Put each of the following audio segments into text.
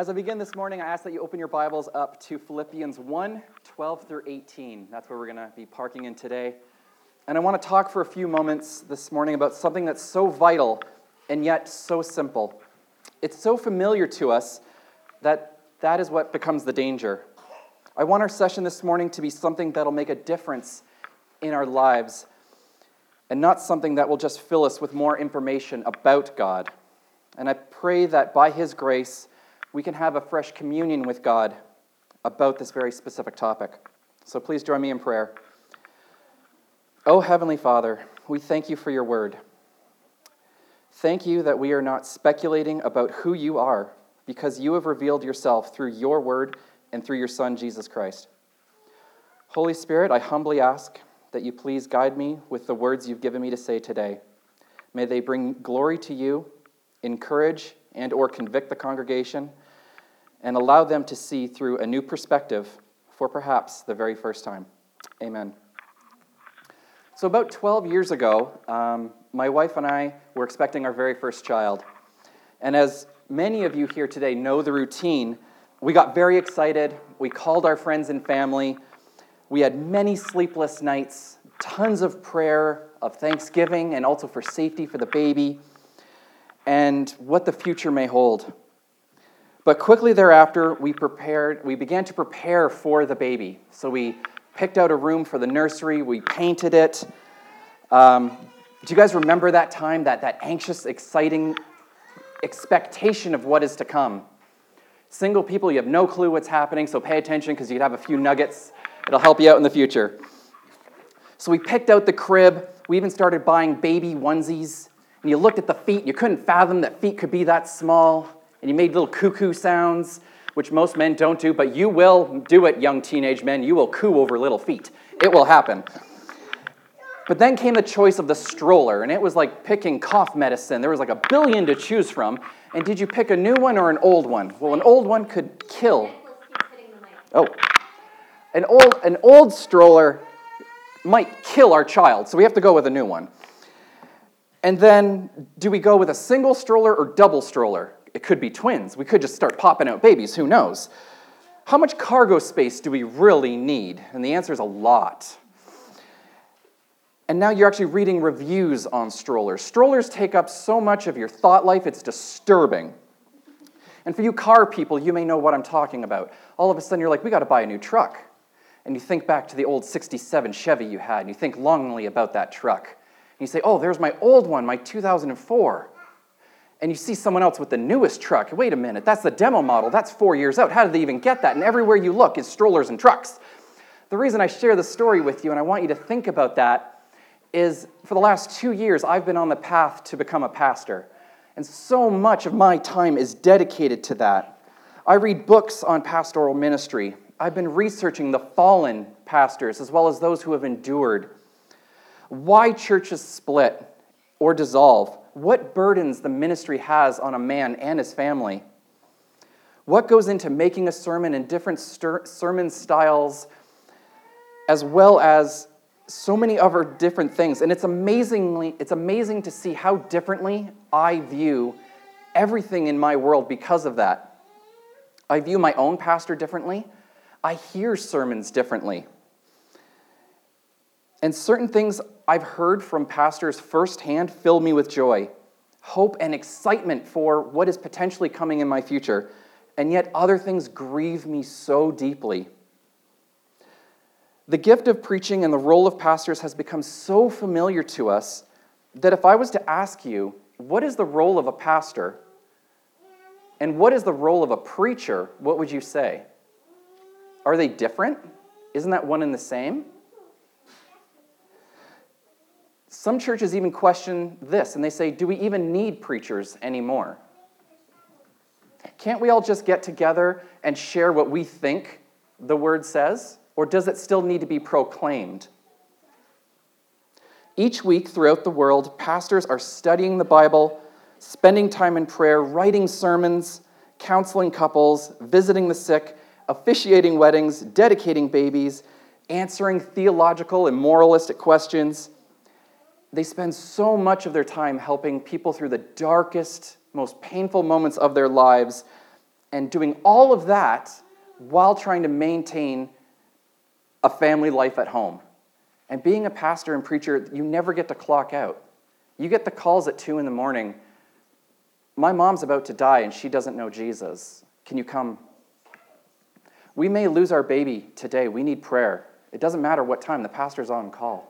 As I begin this morning, I ask that you open your Bibles up to Philippians 1 12 through 18. That's where we're going to be parking in today. And I want to talk for a few moments this morning about something that's so vital and yet so simple. It's so familiar to us that that is what becomes the danger. I want our session this morning to be something that'll make a difference in our lives and not something that will just fill us with more information about God. And I pray that by His grace, we can have a fresh communion with God about this very specific topic. So please join me in prayer. Oh, Heavenly Father, we thank you for your word. Thank you that we are not speculating about who you are because you have revealed yourself through your word and through your Son, Jesus Christ. Holy Spirit, I humbly ask that you please guide me with the words you've given me to say today. May they bring glory to you, encourage and or convict the congregation, and allow them to see through a new perspective for perhaps the very first time. Amen. So, about 12 years ago, um, my wife and I were expecting our very first child. And as many of you here today know the routine, we got very excited. We called our friends and family. We had many sleepless nights, tons of prayer, of thanksgiving, and also for safety for the baby, and what the future may hold. But quickly thereafter, we prepared, we began to prepare for the baby. So we picked out a room for the nursery, we painted it. Um, do you guys remember that time, that, that anxious, exciting expectation of what is to come? Single people, you have no clue what's happening, so pay attention because you'd have a few nuggets. It'll help you out in the future. So we picked out the crib. We even started buying baby onesies. And you looked at the feet, you couldn't fathom that feet could be that small and you made little cuckoo sounds, which most men don't do, but you will do it, young teenage men. You will coo over little feet. It will happen. But then came the choice of the stroller, and it was like picking cough medicine. There was like a billion to choose from. And did you pick a new one or an old one? Well, an old one could kill. Oh. An old, an old stroller might kill our child, so we have to go with a new one. And then, do we go with a single stroller or double stroller? It could be twins. We could just start popping out babies. Who knows? How much cargo space do we really need? And the answer is a lot. And now you're actually reading reviews on strollers. Strollers take up so much of your thought life, it's disturbing. And for you car people, you may know what I'm talking about. All of a sudden, you're like, we got to buy a new truck. And you think back to the old 67 Chevy you had, and you think longingly about that truck. And you say, oh, there's my old one, my 2004 and you see someone else with the newest truck. Wait a minute, that's the demo model. That's four years out. How did they even get that? And everywhere you look is strollers and trucks. The reason I share the story with you, and I want you to think about that, is for the last two years, I've been on the path to become a pastor. And so much of my time is dedicated to that. I read books on pastoral ministry. I've been researching the fallen pastors as well as those who have endured. Why churches split or dissolve what burdens the ministry has on a man and his family. What goes into making a sermon and different sermon styles, as well as so many other different things. And it's amazingly, it's amazing to see how differently I view everything in my world because of that. I view my own pastor differently. I hear sermons differently. And certain things I've heard from pastors firsthand fill me with joy, hope, and excitement for what is potentially coming in my future. And yet other things grieve me so deeply. The gift of preaching and the role of pastors has become so familiar to us that if I was to ask you, what is the role of a pastor and what is the role of a preacher, what would you say? Are they different? Isn't that one and the same? Some churches even question this and they say, Do we even need preachers anymore? Can't we all just get together and share what we think the word says? Or does it still need to be proclaimed? Each week throughout the world, pastors are studying the Bible, spending time in prayer, writing sermons, counseling couples, visiting the sick, officiating weddings, dedicating babies, answering theological and moralistic questions they spend so much of their time helping people through the darkest, most painful moments of their lives, and doing all of that while trying to maintain a family life at home. And being a pastor and preacher, you never get to clock out. You get the calls at 2 in the morning. My mom's about to die and she doesn't know Jesus. Can you come? We may lose our baby today. We need prayer. It doesn't matter what time, the pastor's on call.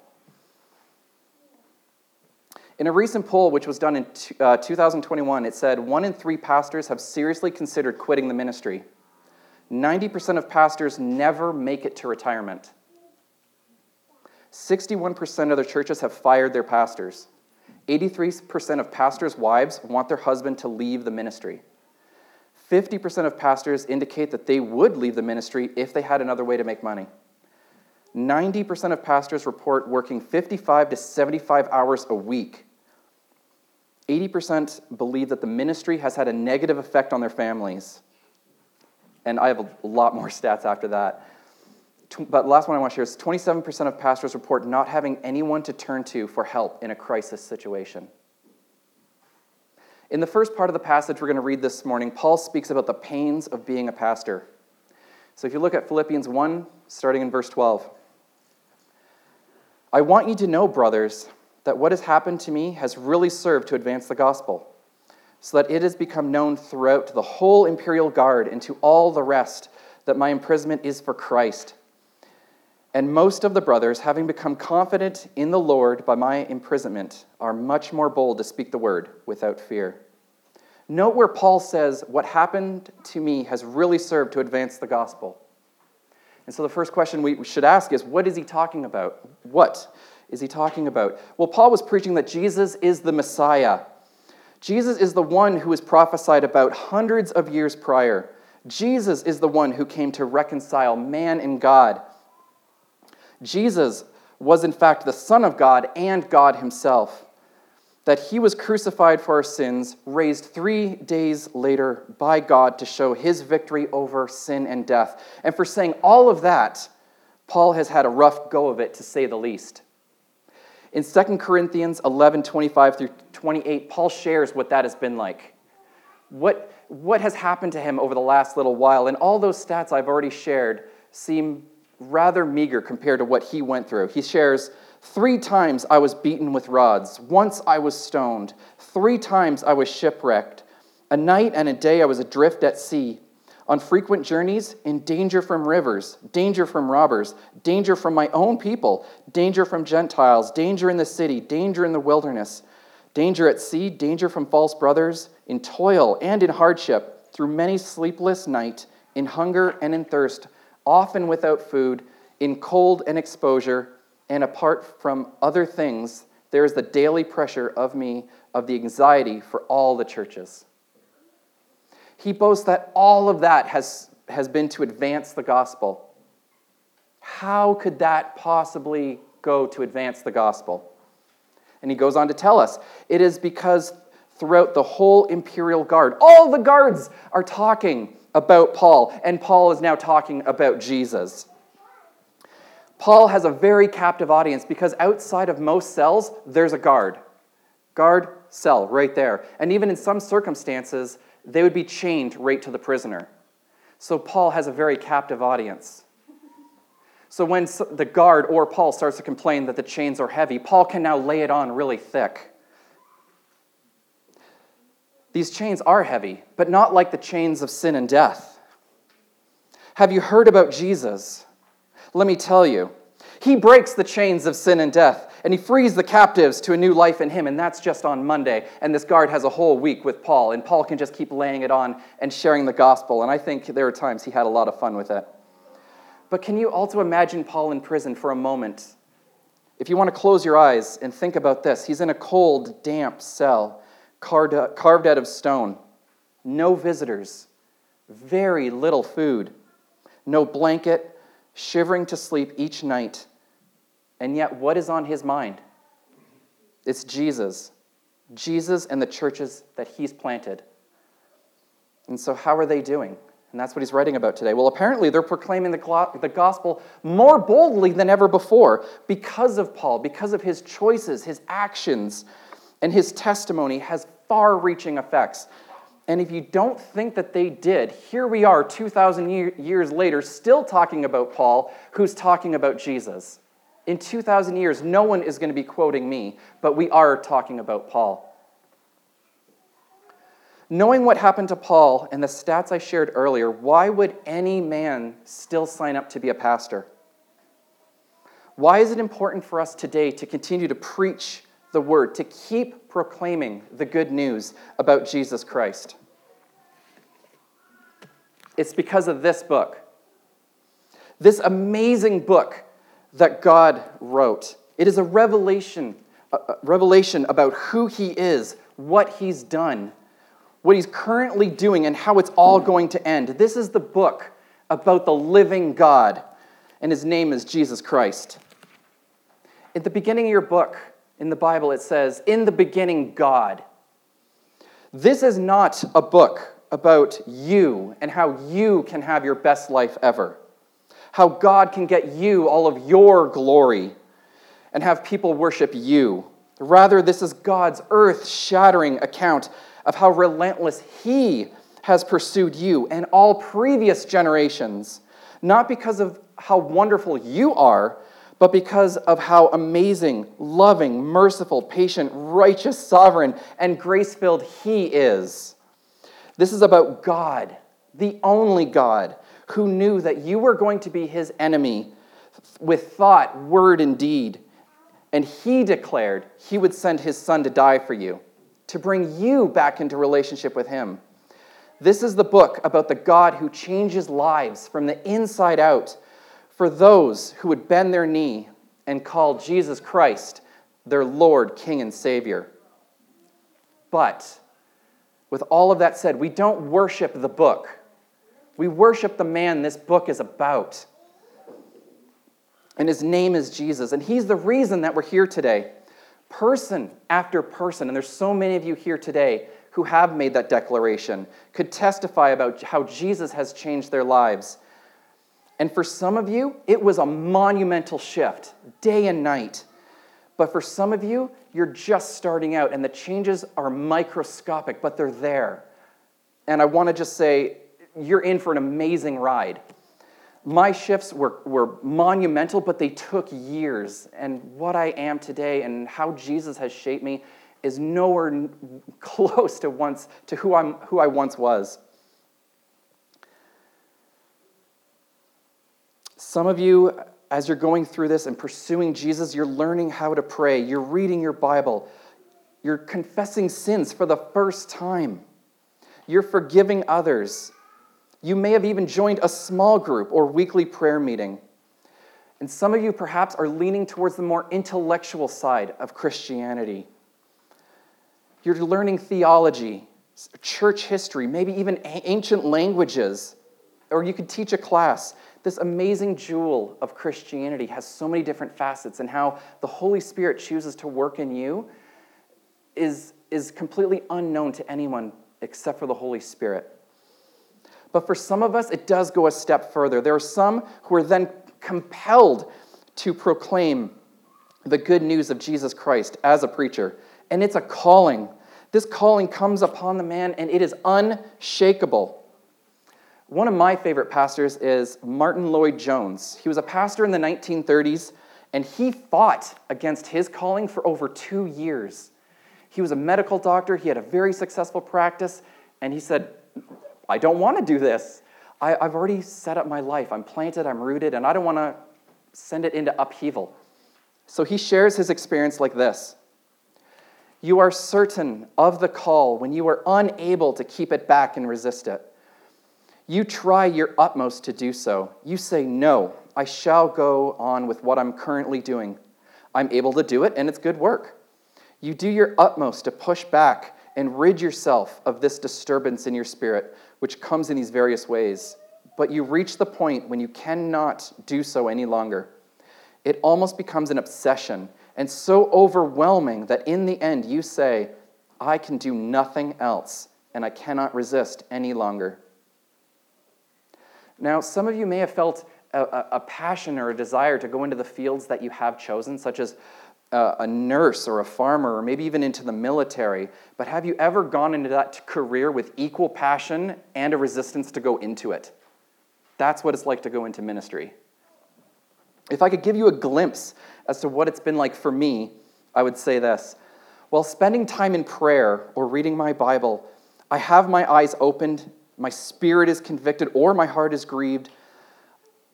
In a recent poll, which was done in uh, 2021, it said one in three pastors have seriously considered quitting the ministry. 90% of pastors never make it to retirement. 61% of their churches have fired their pastors. 83% of pastors' wives want their husband to leave the ministry. 50% of pastors indicate that they would leave the ministry if they had another way to make money. 90% of pastors report working 55 to 75 hours a week 80% believe that the ministry has had a negative effect on their families. And I have a lot more stats after that. But last one I want to share is 27% of pastors report not having anyone to turn to for help in a crisis situation. In the first part of the passage we're going to read this morning, Paul speaks about the pains of being a pastor. So if you look at Philippians 1, starting in verse 12, I want you to know, brothers, that what has happened to me has really served to advance the gospel, so that it has become known throughout the whole imperial guard and to all the rest that my imprisonment is for Christ. And most of the brothers, having become confident in the Lord by my imprisonment, are much more bold to speak the word without fear. Note where Paul says, What happened to me has really served to advance the gospel. And so the first question we should ask is, What is he talking about? What? Is he talking about? Well, Paul was preaching that Jesus is the Messiah. Jesus is the one who was prophesied about hundreds of years prior. Jesus is the one who came to reconcile man and God. Jesus was, in fact, the Son of God and God Himself. That He was crucified for our sins, raised three days later by God to show His victory over sin and death. And for saying all of that, Paul has had a rough go of it, to say the least. In 2 Corinthians 11 25 through 28, Paul shares what that has been like. What, what has happened to him over the last little while. And all those stats I've already shared seem rather meager compared to what he went through. He shares Three times I was beaten with rods. Once I was stoned. Three times I was shipwrecked. A night and a day I was adrift at sea on frequent journeys, in danger from rivers, danger from robbers, danger from my own people, danger from Gentiles, danger in the city, danger in the wilderness, danger at sea, danger from false brothers, in toil and in hardship, through many sleepless nights, in hunger and in thirst, often without food, in cold and exposure, and apart from other things, there is the daily pressure of me of the anxiety for all the churches. He boasts that all of that has, has been to advance the gospel. How could that possibly go to advance the gospel? And he goes on to tell us it is because throughout the whole imperial guard, all the guards are talking about Paul, and Paul is now talking about Jesus. Paul has a very captive audience because outside of most cells, there's a guard. Guard, cell, right there. And even in some circumstances, they would be chained right to the prisoner. So Paul has a very captive audience. So when the guard or Paul starts to complain that the chains are heavy, Paul can now lay it on really thick. These chains are heavy, but not like the chains of sin and death. Have you heard about Jesus? Let me tell you. He breaks the chains of sin and death and he frees the captives to a new life in him, and that's just on Monday. And this guard has a whole week with Paul, and Paul can just keep laying it on and sharing the gospel. And I think there are times he had a lot of fun with it. But can you also imagine Paul in prison for a moment? If you want to close your eyes and think about this, he's in a cold, damp cell carved out of stone, no visitors, very little food, no blanket, shivering to sleep each night and yet, what is on his mind? It's Jesus. Jesus and the churches that he's planted. And so, how are they doing? And that's what he's writing about today. Well, apparently, they're proclaiming the gospel more boldly than ever before because of Paul, because of his choices, his actions, and his testimony has far reaching effects. And if you don't think that they did, here we are 2,000 years later, still talking about Paul, who's talking about Jesus. In 2,000 years, no one is going to be quoting me, but we are talking about Paul. Knowing what happened to Paul and the stats I shared earlier, why would any man still sign up to be a pastor? Why is it important for us today to continue to preach the word, to keep proclaiming the good news about Jesus Christ? It's because of this book. This amazing book that God wrote. It is a revelation, a revelation about who he is, what he's done, what he's currently doing, and how it's all going to end. This is the book about the living God, and his name is Jesus Christ. At the beginning of your book, in the Bible, it says, In the beginning, God. This is not a book about you and how you can have your best life ever, how God can get you all of your glory and have people worship you. Rather, this is God's earth shattering account of how relentless He has pursued you and all previous generations, not because of how wonderful you are, but because of how amazing, loving, merciful, patient, righteous, sovereign, and grace filled He is. This is about God, the only God, who knew that you were going to be His enemy with thought, word, and deed. And He declared He would send His Son to die for you, to bring you back into relationship with Him. This is the book about the God who changes lives from the inside out for those who would bend their knee and call Jesus Christ their Lord, King, and Savior. But with all of that said, we don't worship the book. We worship the man this book is about. And his name is Jesus. And he's the reason that we're here today. Person after person, and there's so many of you here today who have made that declaration, could testify about how Jesus has changed their lives and for some of you, it was a monumental shift, day and night. But for some of you, you're just starting out, and the changes are microscopic, but they're there. And I want to just say, you're in for an amazing ride. My shifts were, were monumental, but they took years. And what I am today and how Jesus has shaped me is nowhere close to once to who, I'm, who I once was. Some of you, as you're going through this and pursuing Jesus, you're learning how to pray, you're reading your Bible, you're confessing sins for the first time, you're forgiving others. You may have even joined a small group or weekly prayer meeting. And some of you perhaps are leaning towards the more intellectual side of Christianity. You're learning theology, church history, maybe even ancient languages, or you could teach a class this amazing jewel of Christianity has so many different facets, and how the Holy Spirit chooses to work in you is, is completely unknown to anyone except for the Holy Spirit. But for some of us, it does go a step further. There are some who are then compelled to proclaim the good news of Jesus Christ as a preacher, and it's a calling. This calling comes upon the man, and it is unshakable. One of my favorite pastors is Martyn Lloyd-Jones. He was a pastor in the 1930s, and he fought against his calling for over two years. He was a medical doctor, he had a very successful practice, and he said, I don't want to do this. I, have already set up my life. I'm planted, I'm rooted, and I don't want to send it into upheaval. So he shares his experience like this You are certain of the call when you are unable to keep it back and resist it. You try your utmost to do so. You say, No, I shall go on with what I'm currently doing. I'm able to do it, and it's good work. You do your utmost to push back and rid yourself of this disturbance in your spirit, which comes in these various ways. But you reach the point when you cannot do so any longer. It almost becomes an obsession and so overwhelming that in the end you say, I can do nothing else, and I cannot resist any longer. Now, some of you may have felt a, a, passion or a desire to go into the fields that you have chosen, such as a, nurse or a farmer or maybe even into the military, but have you ever gone into that career with equal passion and a resistance to go into it? That's what it's like to go into ministry. If I could give you a glimpse as to what it's been like for me, I would say this. While spending time in prayer or reading my Bible, I have my eyes opened, my spirit is convicted, or my heart is grieved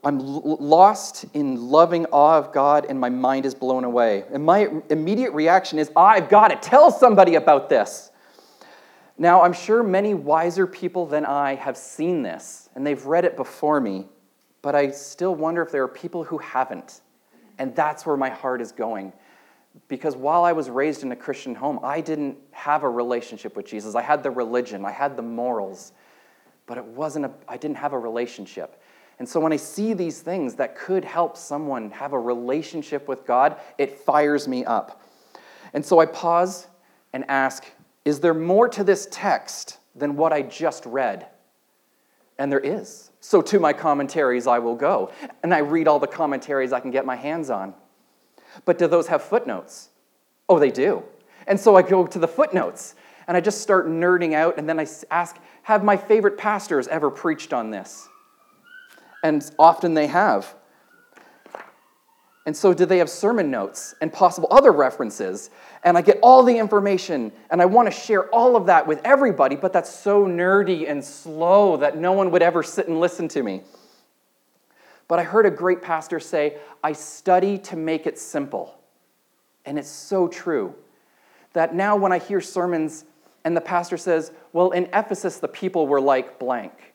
I'm lost in loving awe of God and my mind is blown away. And my immediate reaction is, ah, I've got to tell somebody about this. Now, I'm sure many wiser people than I have seen this and they've read it before me, but I still wonder if there are people who haven't. And that's where my heart is going. Because while I was raised in a Christian home, I didn't have a relationship with Jesus. I had the religion, I had the morals, but it wasn't a, I didn't have a relationship. And so when I see these things that could help someone have a relationship with God, it fires me up. And so I pause and ask, is there more to this text than what I just read? And there is. So to my commentaries I will go, and I read all the commentaries I can get my hands on. But do those have footnotes? Oh, they do. And so I go to the footnotes, and I just start nerding out, and then I ask, have my favorite pastors ever preached on this? And often they have. And so, do they have sermon notes and possible other references? And I get all the information, and I want to share all of that with everybody, but that's so nerdy and slow that no one would ever sit and listen to me. But I heard a great pastor say, I study to make it simple. And it's so true that now when I hear sermons and the pastor says, Well, in Ephesus, the people were like blank.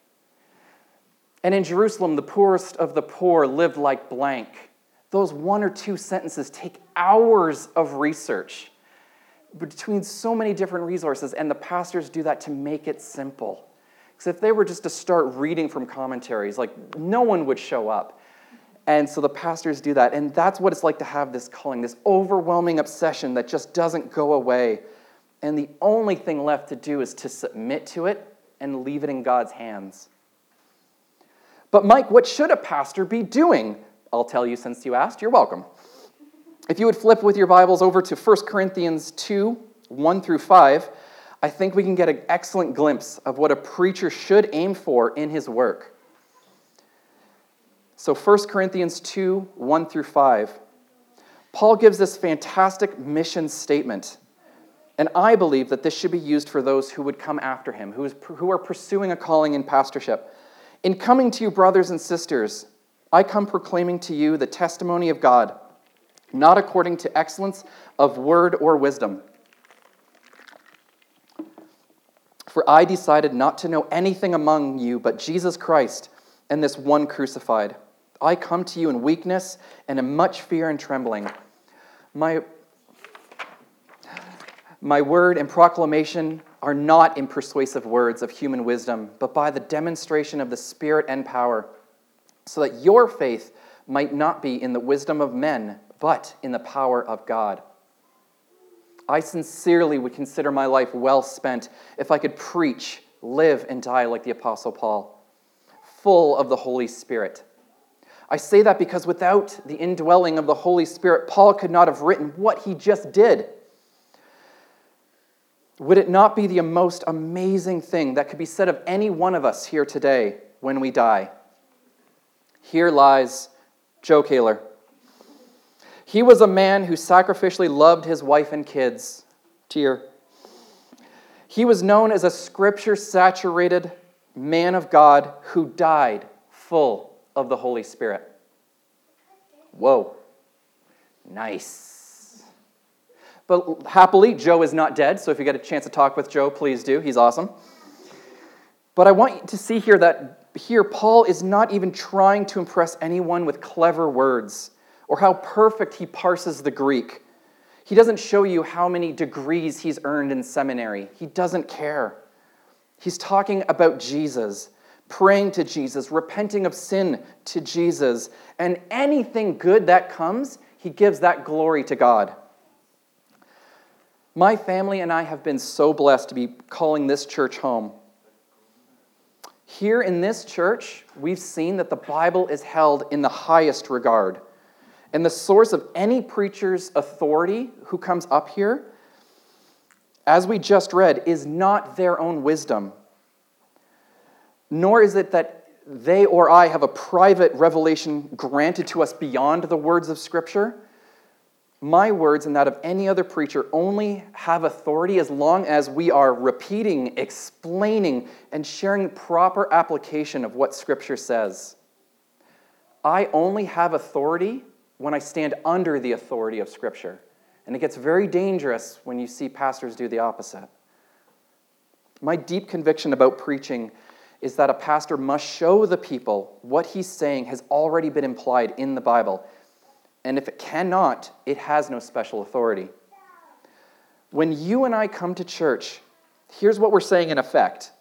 And in Jerusalem, the poorest of the poor lived like blank. Those one or two sentences take hours of research between so many different resources, and the pastors do that to make it simple. Because if they were just to start reading from commentaries, like no one would show up. And so the pastors do that. And that's what it's like to have this calling, this overwhelming obsession that just doesn't go away. And the only thing left to do is to submit to it and leave it in God's hands. But, Mike, what should a pastor be doing? I'll tell you since you asked. You're welcome. If you would flip with your Bibles over to 1 Corinthians 2 1 through 5, I think we can get an excellent glimpse of what a preacher should aim for in his work. So, 1 Corinthians 2 1 through 5. Paul gives this fantastic mission statement. And I believe that this should be used for those who would come after him, who, is, who are pursuing a calling in pastorship. In coming to you, brothers and sisters, I come proclaiming to you the testimony of God, not according to excellence of word or wisdom. For I decided not to know anything among you but Jesus Christ and this one crucified. I come to you in weakness and in much fear and trembling. My, my word and proclamation are not in persuasive words of human wisdom, but by the demonstration of the Spirit and power, so that your faith might not be in the wisdom of men, but in the power of God. I sincerely would consider my life well spent if I could preach, live, and die like the Apostle Paul, full of the Holy Spirit. I say that because without the indwelling of the Holy Spirit, Paul could not have written what he just did. Would it not be the most amazing thing that could be said of any one of us here today when we die? Here lies Joe Kaler. He was a man who sacrificially loved his wife and kids. Tear. He was known as a scripture saturated man of God who died full of the Holy Spirit. Whoa. Nice. But happily, Joe is not dead, so if you get a chance to talk with Joe, please do. He's awesome. But I want you to see here that here Paul is not even trying to impress anyone with clever words or how perfect he parses the Greek. He doesn't show you how many degrees he's earned in seminary. He doesn't care. He's talking about Jesus, praying to Jesus, repenting of sin to Jesus, and anything good that comes, he gives that glory to God. My family and I have been so blessed to be calling this church home. Here in this church, we've seen that the Bible is held in the highest regard. And the source of any preacher's authority who comes up here, as we just read, is not their own wisdom. Nor is it that they or I have a private revelation granted to us beyond the words of Scripture. My words and that of any other preacher only have authority as long as we are repeating, explaining, and sharing proper application of what Scripture says. I only have authority when I stand under the authority of Scripture. And it gets very dangerous when you see pastors do the opposite. My deep conviction about preaching is that a pastor must show the people what he's saying has already been implied in the Bible. And if it cannot, it has no special authority. When you and I come to church, here's what we're saying in effect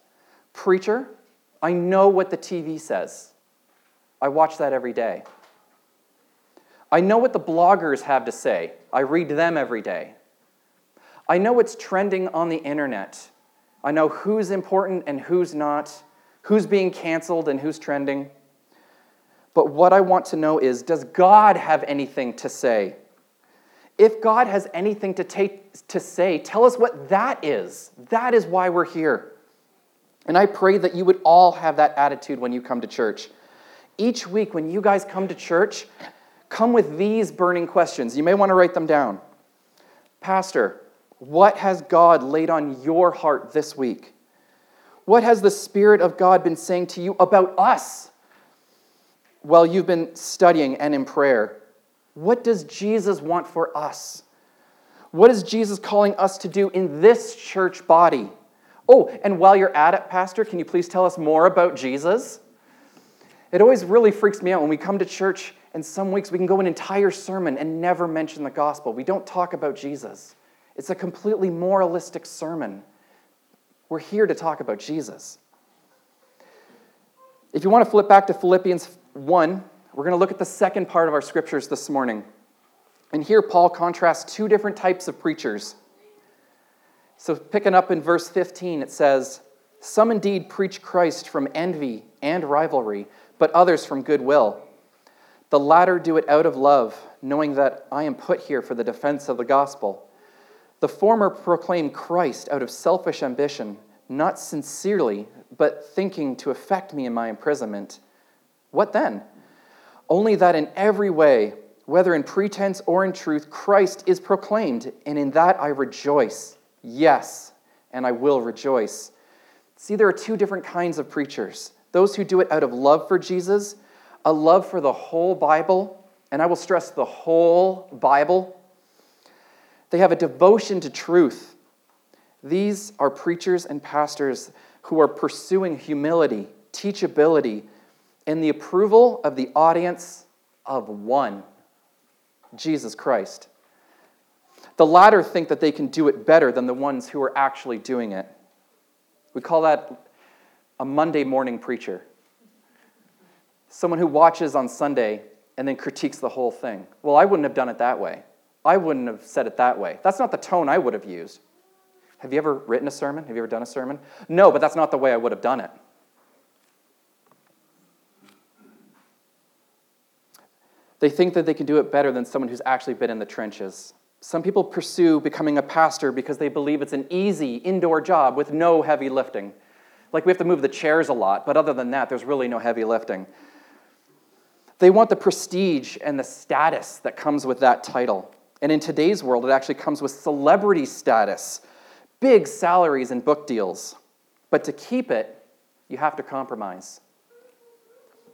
Preacher, I know what the TV says. I watch that every day. I know what the bloggers have to say. I read them every day. I know what's trending on the internet. I know who's important and who's not, who's being canceled and who's trending. But what I want to know is does God have anything to say? If God has anything to, to say, tell us what that is. That is why we're here. And I pray that you would all have that attitude when you come to church. Each week, when you guys come to church, come with these burning questions. You may want to write them down. Pastor, what has God laid on your heart this week? What has the Spirit of God been saying to you about us while you've been studying and in prayer? What does Jesus want for us? What is Jesus calling us to do in this church body? Oh, and while you're at it, Pastor, can you please tell us more about Jesus? It always really freaks me out when we come to church and some weeks we can go an entire sermon and never mention the gospel. We don't talk about Jesus. It's a completely moralistic sermon. We're here to talk about Jesus. If you want to flip back to Philippians 1, we're going to look at the second part of our scriptures this morning. And here, Paul contrasts two different types of preachers. So, picking up in verse 15, it says, Some indeed preach Christ from envy and rivalry, but others from goodwill. The latter do it out of love, knowing that I am put here for the defense of the gospel. The former proclaim Christ out of selfish ambition, not sincerely, but thinking to affect me in my imprisonment. What then? Only that in every way, whether in pretense or in truth, Christ is proclaimed, and in that I rejoice. Yes, and I will rejoice. See, there are two different kinds of preachers those who do it out of love for Jesus a love for the whole Bible, and I will stress the whole Bible. They have a devotion to truth. These are preachers and pastors who are pursuing humility, teachability, and the approval of the audience of one Jesus Christ. The latter think that they can do it better than the ones who are actually doing it. We call that a Monday morning preacher someone who watches on Sunday and then critiques the whole thing. Well, I wouldn't have done it that way. I wouldn't have said it that way. That's not the tone I would have used. Have you ever written a sermon? Have you ever done a sermon? No, but that's not the way I would have done it. They think that they can do it better than someone who's actually been in the trenches. Some people pursue becoming a pastor because they believe it's an easy indoor job with no heavy lifting. Like we have to move the chairs a lot, but other than that, there's really no heavy lifting. They want the prestige and the status that comes with that title. And in today's world, it actually comes with celebrity status, big salaries and book deals. But to keep it, you have to compromise.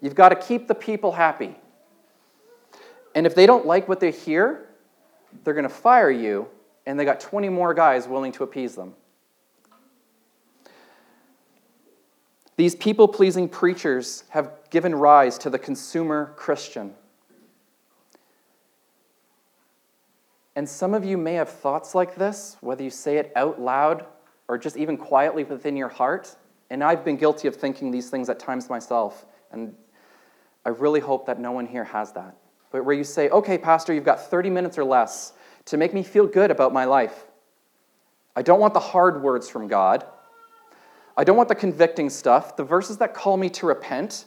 You've got to keep the people happy. And if they don't like what they hear, they're going to fire you, and they got 20 more guys willing to appease them. These people pleasing preachers have given rise to the consumer Christian. And some of you may have thoughts like this, whether you say it out loud or just even quietly within your heart. And I've been guilty of thinking these things at times myself. And I really hope that no one here has that. But where you say, okay, Pastor, you've got 30 minutes or less to make me feel good about my life. I don't want the hard words from God. I don't want the convicting stuff, the verses that call me to repent,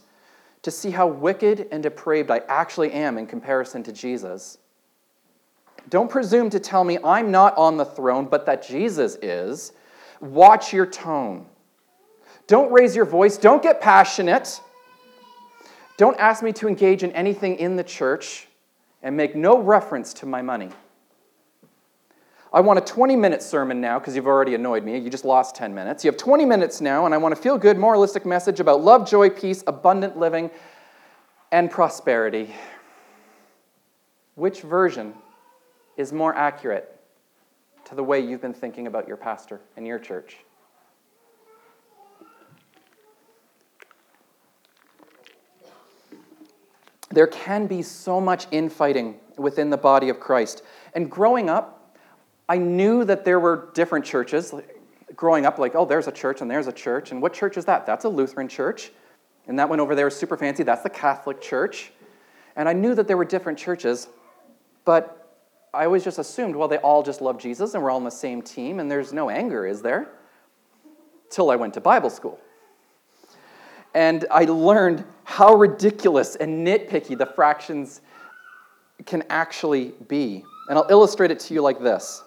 to see how wicked and depraved I actually am in comparison to Jesus. Don't presume to tell me I'm not on the throne, but that Jesus is. Watch your tone. Don't raise your voice. Don't get passionate. Don't ask me to engage in anything in the church and make no reference to my money. I want a 20 minute sermon now because you've already annoyed me. You just lost 10 minutes. You have 20 minutes now, and I want a feel good, moralistic message about love, joy, peace, abundant living, and prosperity. Which version is more accurate to the way you've been thinking about your pastor and your church? There can be so much infighting within the body of Christ. And growing up, I knew that there were different churches. Growing up, like, oh, there's a church and there's a church. And what church is that? That's a Lutheran church. And that one over there is super fancy. That's the Catholic church. And I knew that there were different churches, but I always just assumed, well, they all just love Jesus and we're all on the same team and there's no anger, is there? Till I went to Bible school. And I learned how ridiculous and nitpicky the fractions can actually be. And I'll illustrate it to you like this.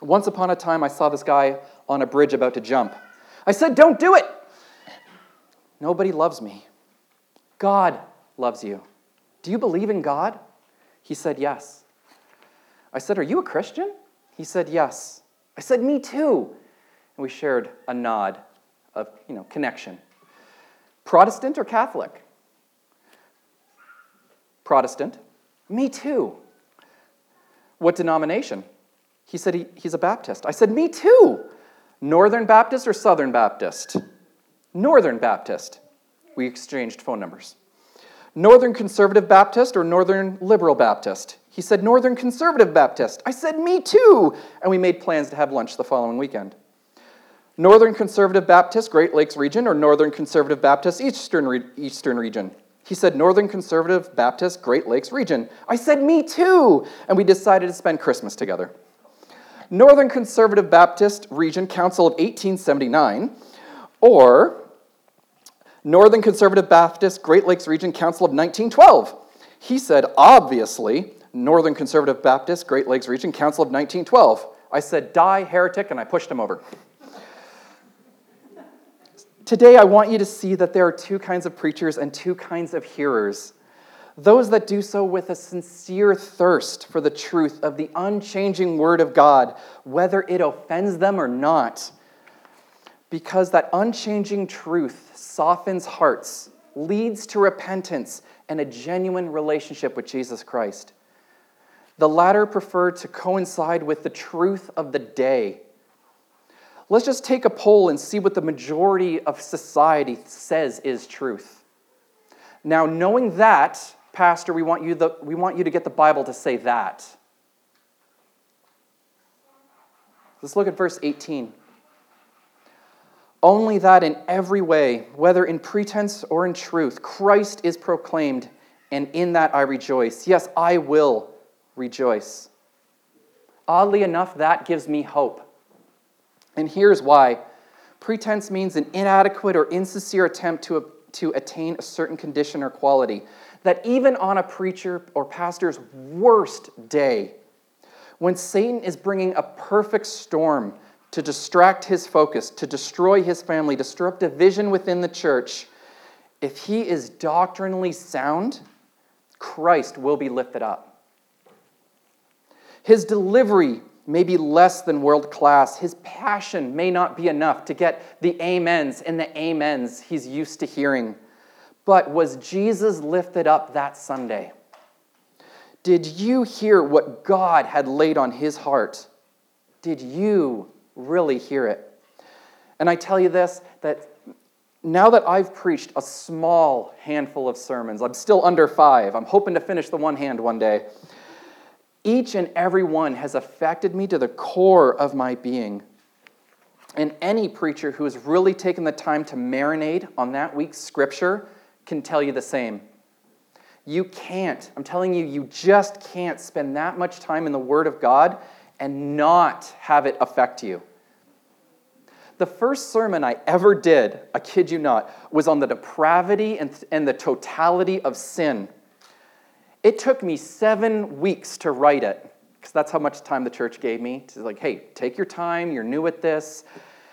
Once upon a time, I saw this guy on a bridge about to jump. I said, Don't do it! Nobody loves me. God loves you. Do you believe in God? He said, Yes. I said, Are you a Christian? He said, Yes. I said, Me too. And we shared a nod of, you know, connection. Protestant or Catholic? Protestant. Me too. What denomination? He said he, he's a Baptist. I said, Me too. Northern Baptist or Southern Baptist? Northern Baptist. We exchanged phone numbers. Northern Conservative Baptist or Northern Liberal Baptist? He said, Northern Conservative Baptist. I said, Me too. And we made plans to have lunch the following weekend. Northern Conservative Baptist, Great Lakes region, or Northern Conservative Baptist, Eastern, Re- Eastern region? He said, Northern Conservative Baptist, Great Lakes region. I said, Me too. And we decided to spend Christmas together. Northern Conservative Baptist Region Council of 1879, or Northern Conservative Baptist Great Lakes Region Council of 1912. He said, obviously, Northern Conservative Baptist Great Lakes Region Council of 1912. I said, die, heretic, and I pushed him over. Today, I want you to see that there are two kinds of preachers and two kinds of hearers. Those that do so with a sincere thirst for the truth of the unchanging Word of God, whether it offends them or not. Because that unchanging truth softens hearts, leads to repentance, and a genuine relationship with Jesus Christ. The latter prefer to coincide with the truth of the day Let's just take a poll and see what the majority of society says is truth. Now, knowing that, Pastor, we want you, the, we want you to get the Bible to say that. Let's look at verse 18. Only that in every way, whether in pretense or in truth, Christ is proclaimed, and in that I rejoice. Yes, I will rejoice. Oddly enough, that gives me hope. And here's why pretense means an inadequate or insincere attempt to, to attain a certain condition or quality. That even on a preacher or pastor's worst day, when Satan is bringing a perfect storm to distract his focus, to destroy his family, disrupt division within the church, if he is doctrinally sound, Christ will be lifted up. His delivery may be less than world class. His passion may not be enough to get the amens and the amens he's used to hearing. But was Jesus lifted up that Sunday? Did you hear what God had laid on his heart? Did you really hear it? And I tell you this that now that I've preached a small handful of sermons, I'm still under five. I'm hoping to finish the one hand one day. Each and every one has affected me to the core of my being. And any preacher who has really taken the time to marinate on that week's scripture can tell you the same. You can't, I'm telling you, you just can't spend that much time in the Word of God and not have it affect you. The first sermon I ever did, I kid you not, was on the depravity and, and the totality of sin. It took me seven weeks to write it, because that's how much time the church gave me. It's like, hey, take your time, you're new at this.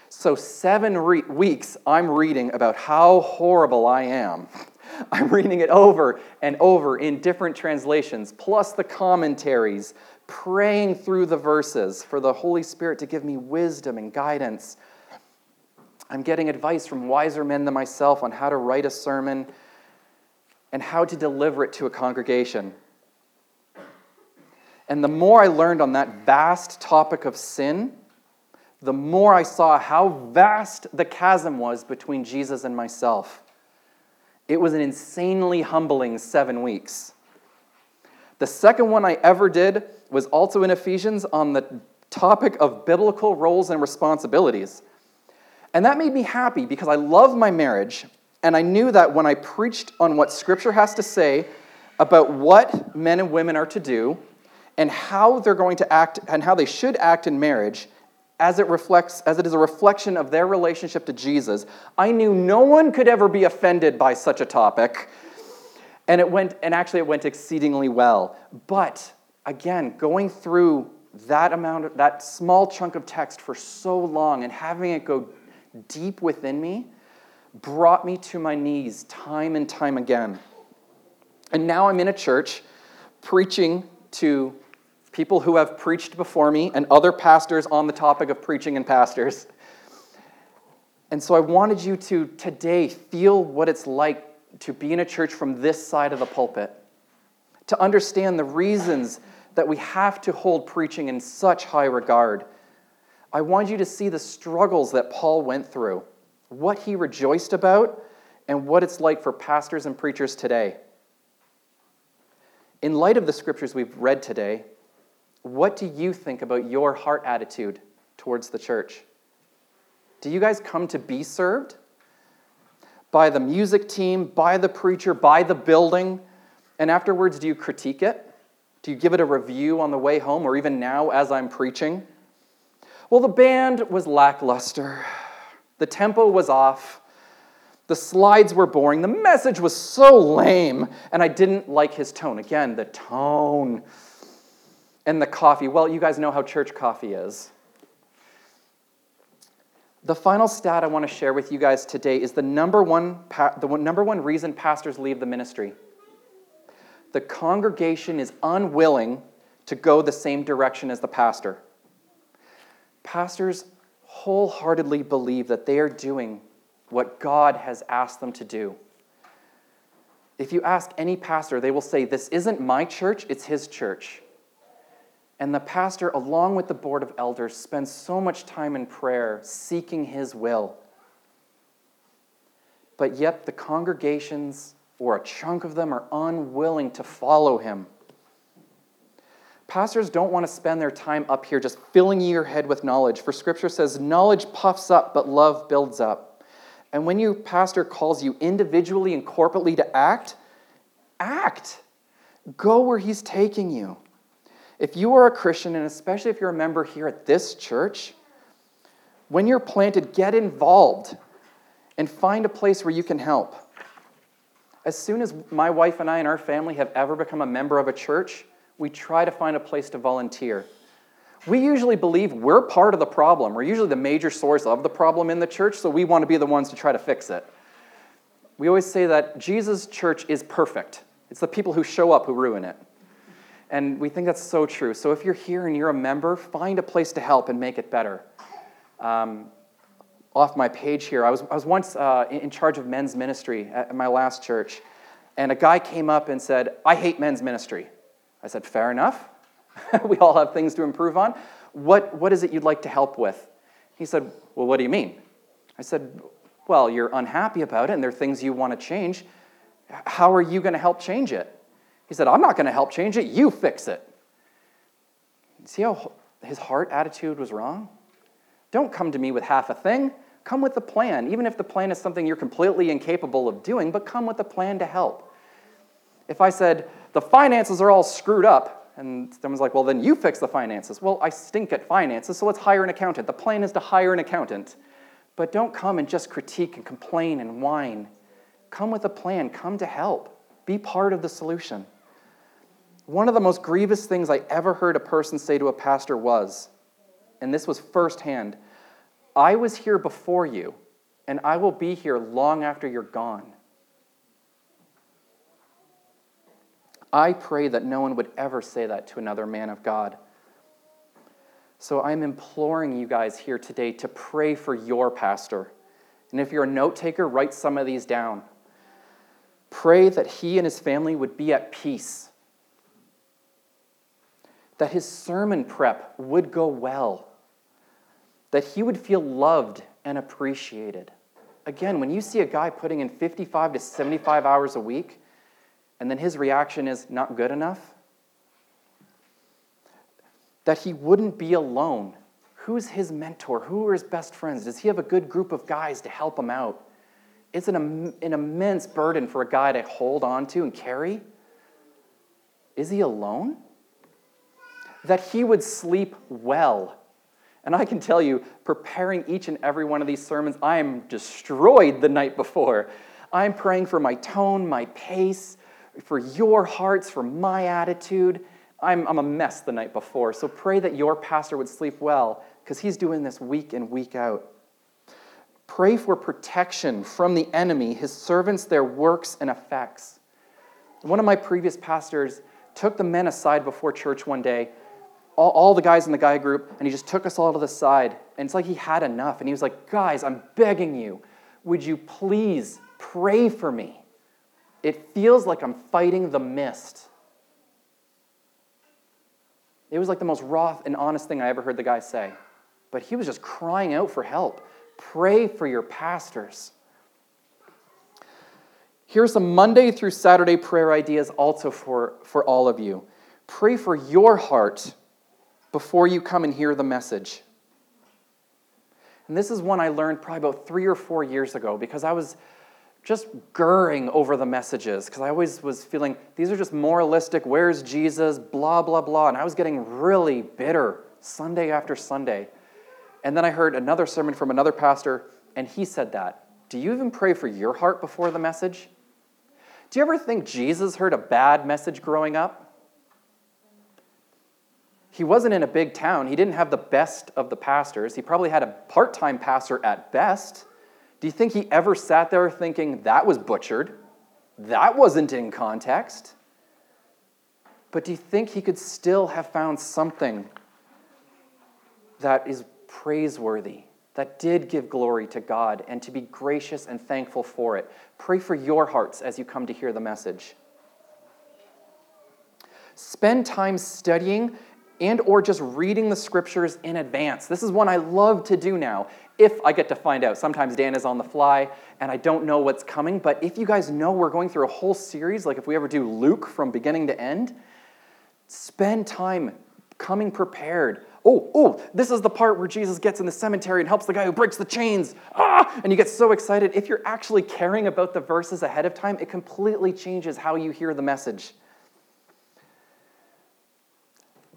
So, seven re- weeks, I'm reading about how horrible I am. I'm reading it over and over in different translations, plus the commentaries, praying through the verses for the Holy Spirit to give me wisdom and guidance. I'm getting advice from wiser men than myself on how to write a sermon and how to deliver it to a congregation. And the more I learned on that vast topic of sin, the more I saw how vast the chasm was between Jesus and myself. It was an insanely humbling seven weeks. The second one I ever did was also in Ephesians on the topic of biblical roles and responsibilities. And that made me happy because I love my marriage, and I knew that when I preached on what Scripture has to say about what men and women are to do and how they're going to act and how they should act in marriage, as it reflects as it is a reflection of their relationship to Jesus, I knew no one could ever be offended by such a topic. And it went and actually it went exceedingly well. But again, going through that amount of that small chunk of text for so long and having it go deep within me brought me to my knees time and time again. And now I'm in a church preaching to people who have preached before me and other pastors on the topic of preaching and pastors. And so I wanted you to today feel what it's like to be in a church from this side of the pulpit, to understand the reasons that we have to hold preaching in such high regard. I want you to see the struggles that Paul went through, what he rejoiced about, and what it's like for pastors and preachers today. In light of the scriptures we've read today, what do you think about your heart attitude towards the church? Do you guys come to be served? By the music team, by the preacher, by the building? And afterwards, do you critique it? Do you give it a review on the way home or even now as I'm preaching? Well, the band was lackluster. The tempo was off. The slides were boring. The message was so lame. And I didn't like his tone. Again, the tone and the coffee. Well, you guys know how church coffee is. The final stat I want to share with you guys today is the number one, the number one reason pastors leave the ministry. The congregation is unwilling to go the same direction as the pastor. Pastors wholeheartedly believe that they are doing what God has asked them to do. If you ask any pastor, they will say, This isn't my church, it's his church. And the pastor, along with the board of elders, spends so much time in prayer seeking his will. But yet, the congregations, or a chunk of them, are unwilling to follow him. Pastors don't want to spend their time up here just filling your head with knowledge, for Scripture says, knowledge puffs up, but love builds up. And when your pastor calls you individually and corporately to act, act. Go where he's taking you. If you are a Christian, and especially if you're a member here at this church, when you're planted, get involved and find a place where you can help. As soon as my wife and I and our family have ever become a member of a church, we try to find a place to volunteer. We usually believe we're part of the problem. We're usually the major source of the problem in the church, so we want to be the ones to try to fix it. We always say that Jesus' church is perfect. It's the people who show up who ruin it. And we think that's so true. So if you're here and you're a member, find a place to help and make it better. Um, off my page here, I was, I was once uh, in charge of men's ministry at my last church, and a guy came up and said, I hate men's ministry. I said, Fair enough. we all have things to improve on. What, what is it you'd like to help with? He said, Well, what do you mean? I said, Well, you're unhappy about it, and there are things you want to change. How are you going to help change it? He said, I'm not going to help change it. You fix it. See how his heart attitude was wrong? Don't come to me with half a thing. Come with a plan, even if the plan is something you're completely incapable of doing, but come with a plan to help. If I said, the finances are all screwed up, and someone's like, well, then you fix the finances. Well, I stink at finances, so let's hire an accountant. The plan is to hire an accountant. But don't come and just critique and complain and whine. Come with a plan, come to help, be part of the solution. One of the most grievous things I ever heard a person say to a pastor was, and this was firsthand I was here before you, and I will be here long after you're gone. I pray that no one would ever say that to another man of God. So I'm imploring you guys here today to pray for your pastor. And if you're a note taker, write some of these down. Pray that he and his family would be at peace, that his sermon prep would go well, that he would feel loved and appreciated. Again, when you see a guy putting in 55 to 75 hours a week, and then his reaction is not good enough, that he wouldn't be alone. Who's his mentor? Who are his best friends? Does he have a good group of guys to help him out? It's an, an immense burden for a guy to hold on to and carry. Is he alone? That he would sleep well. And I can tell you, preparing each and every one of these sermons, I am destroyed the night before. I'm praying for my tone, my pace, for your hearts, for my attitude. I'm, I'm a mess the night before. So pray that your pastor would sleep well because he's doing this week in, week out. Pray for protection from the enemy, his servants, their works and effects. One of my previous pastors took the men aside before church one day, all, all, the guys in the guy group, and he just took us all to the side. And it's like he had enough. And he was like, Guys, I'm begging you, would you please pray for me? It feels like I'm fighting the mist. It was like the most raw and honest thing I ever heard the guy say. But he was just crying out for help. Pray for your pastors. Here's some Monday through Saturday prayer ideas also for, for all of you. Pray for your heart before you come and hear the message. And this is one I learned probably about three or four years ago because I was just gurring over the messages because I always was feeling these are just moralistic, where's Jesus, blah, blah, blah. And I was getting really bitter Sunday after Sunday. And then I heard another sermon from another pastor, and he said that. Do you even pray for your heart before the message? Do you ever think Jesus heard a bad message growing up? He wasn't in a big town. He didn't have the best of the pastors. He probably had a part time pastor at best. Do you think he ever sat there thinking, that was butchered? That wasn't in context? But do you think he could still have found something that is praiseworthy, that did give glory to God, and to be gracious and thankful for it? Pray for your hearts as you come to hear the message. Spend time studying and or just reading the scriptures in advance. This is one I love to do now. If I get to find out, sometimes Dan is on the fly and I don't know what's coming, but if you guys know we're going through a whole series, like if we ever do Luke from beginning to end, spend time coming prepared. Oh, oh, this is the part where Jesus gets in the cemetery and helps the guy who breaks the chains. Ah, and you get so excited. If you're actually caring about the verses ahead of time, it completely changes how you hear the message.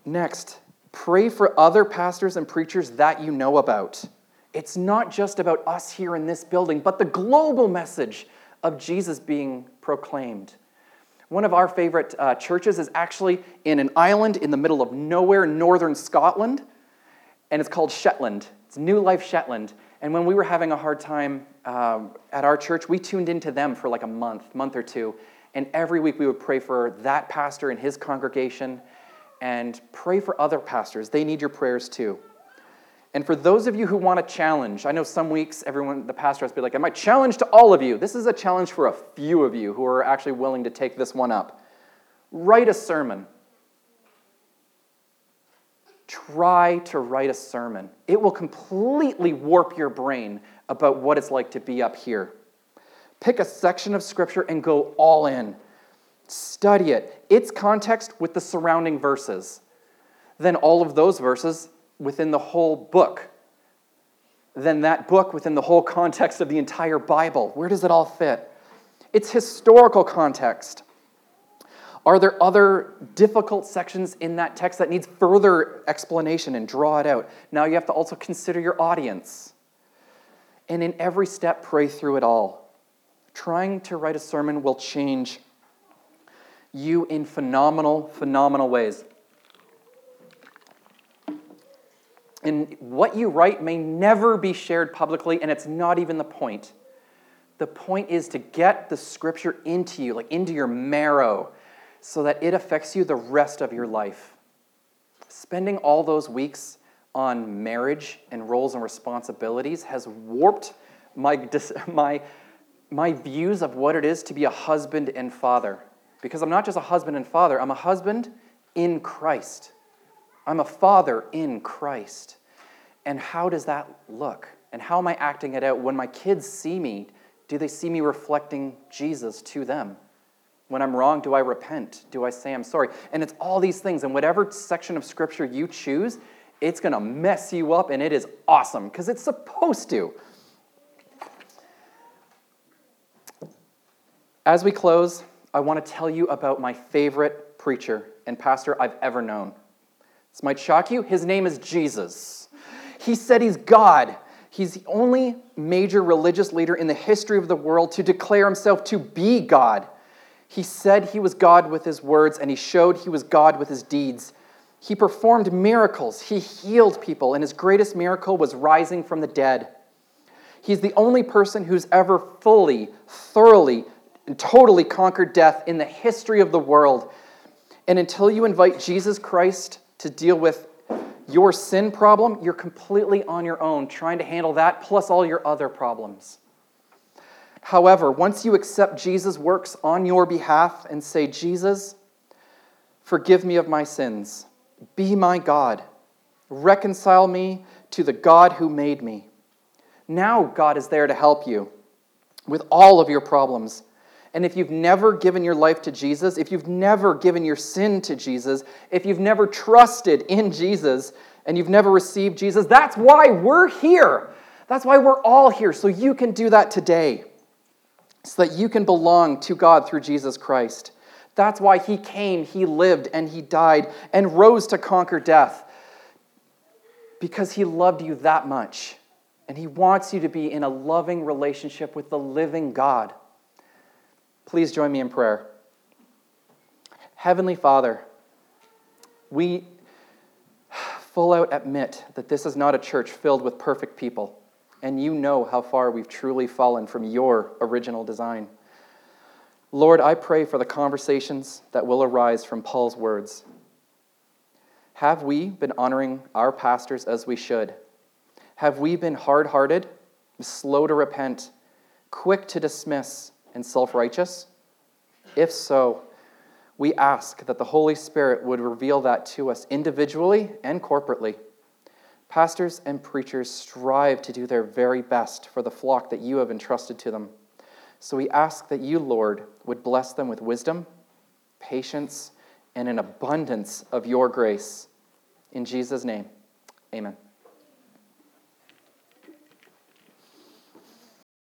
Next, pray for other pastors and preachers that you know about. It's not just about us here in this building, but the global message of Jesus being proclaimed. One of our favorite uh, churches is actually in an island in the middle of nowhere, northern Scotland, and it's called Shetland. It's New Life Shetland. And when we were having a hard time um, at our church, we tuned into them for like a month, month or two. And every week we would pray for that pastor and his congregation and pray for other pastors. They need your prayers too. And for those of you who want a challenge, I know some weeks everyone, the pastor has to be like, Am I challenge to all of you? This is a challenge for a few of you who are actually willing to take this one up. Write a sermon. Try to write a sermon. It will completely warp your brain about what it's like to be up here. Pick a section of scripture and go all in. Study it, its context with the surrounding verses. Then all of those verses within the whole book. Then that book within the whole context of the entire Bible. Where does it all fit? It's historical context. Are there other difficult sections in that text that needs further explanation and draw it out? Now you have to also consider your audience. And in every step, pray through it all. Trying to write a sermon will change you in phenomenal, phenomenal ways. And what you write may never be shared publicly, and it's not even the point. The point is to get the scripture into you, like into your marrow, so that it affects you the rest of your life. Spending all those weeks on marriage and roles and responsibilities has warped my, my, my views of what it is to be a husband and father. Because I'm not just a husband and father, I'm a husband in Christ. I'm a father in Christ. And how does that look? And how am I acting it out? When my kids see me, do they see me reflecting Jesus to them? When I'm wrong, do I repent? Do I say I'm sorry? And it's all these things. And whatever section of scripture you choose, it's going to mess you up, and it is awesome because it's supposed to. As we close, I want to tell you about my favorite preacher and pastor I've ever known. This might shock you. His name is Jesus. He said he's God. He's the only major religious leader in the history of the world to declare himself to be God. He said he was God with his words, and he showed he was God with his deeds. He performed miracles, he healed people, and his greatest miracle was rising from the dead. He's the only person who's ever fully, thoroughly, and totally conquered death in the history of the world. And until you invite Jesus Christ to deal with your sin problem, you're completely on your own trying to handle that plus all your other problems. However, once you accept Jesus' works on your behalf and say, Jesus, forgive me of my sins, be my God, reconcile me to the God who made me. Now God is there to help you with all of your problems. And if you've never given your life to Jesus, if you've never given your sin to Jesus, if you've never trusted in Jesus, and you've never received Jesus, that's why we're here. That's why we're all here, so you can do that today, so that you can belong to God through Jesus Christ. That's why he came, he lived, and he died, and rose to conquer death. Because he loved you that much. And he wants you to be in a loving relationship with the living God. Please join me in prayer. Heavenly Father, we full out admit that this is not a church filled with perfect people, and you know how far we've truly fallen from your original design. Lord, I pray for the conversations that will arise from Paul's words. Have we been honoring our pastors as we should? Have we been hard hearted, slow to repent, quick to dismiss, and self righteous? If so, we ask that the Holy Spirit would reveal that to us individually and corporately. Pastors and preachers strive to do their very best for the flock that you have entrusted to them. So we ask that you, Lord, would bless them with wisdom, patience, and an abundance of your grace. In Jesus' name, amen.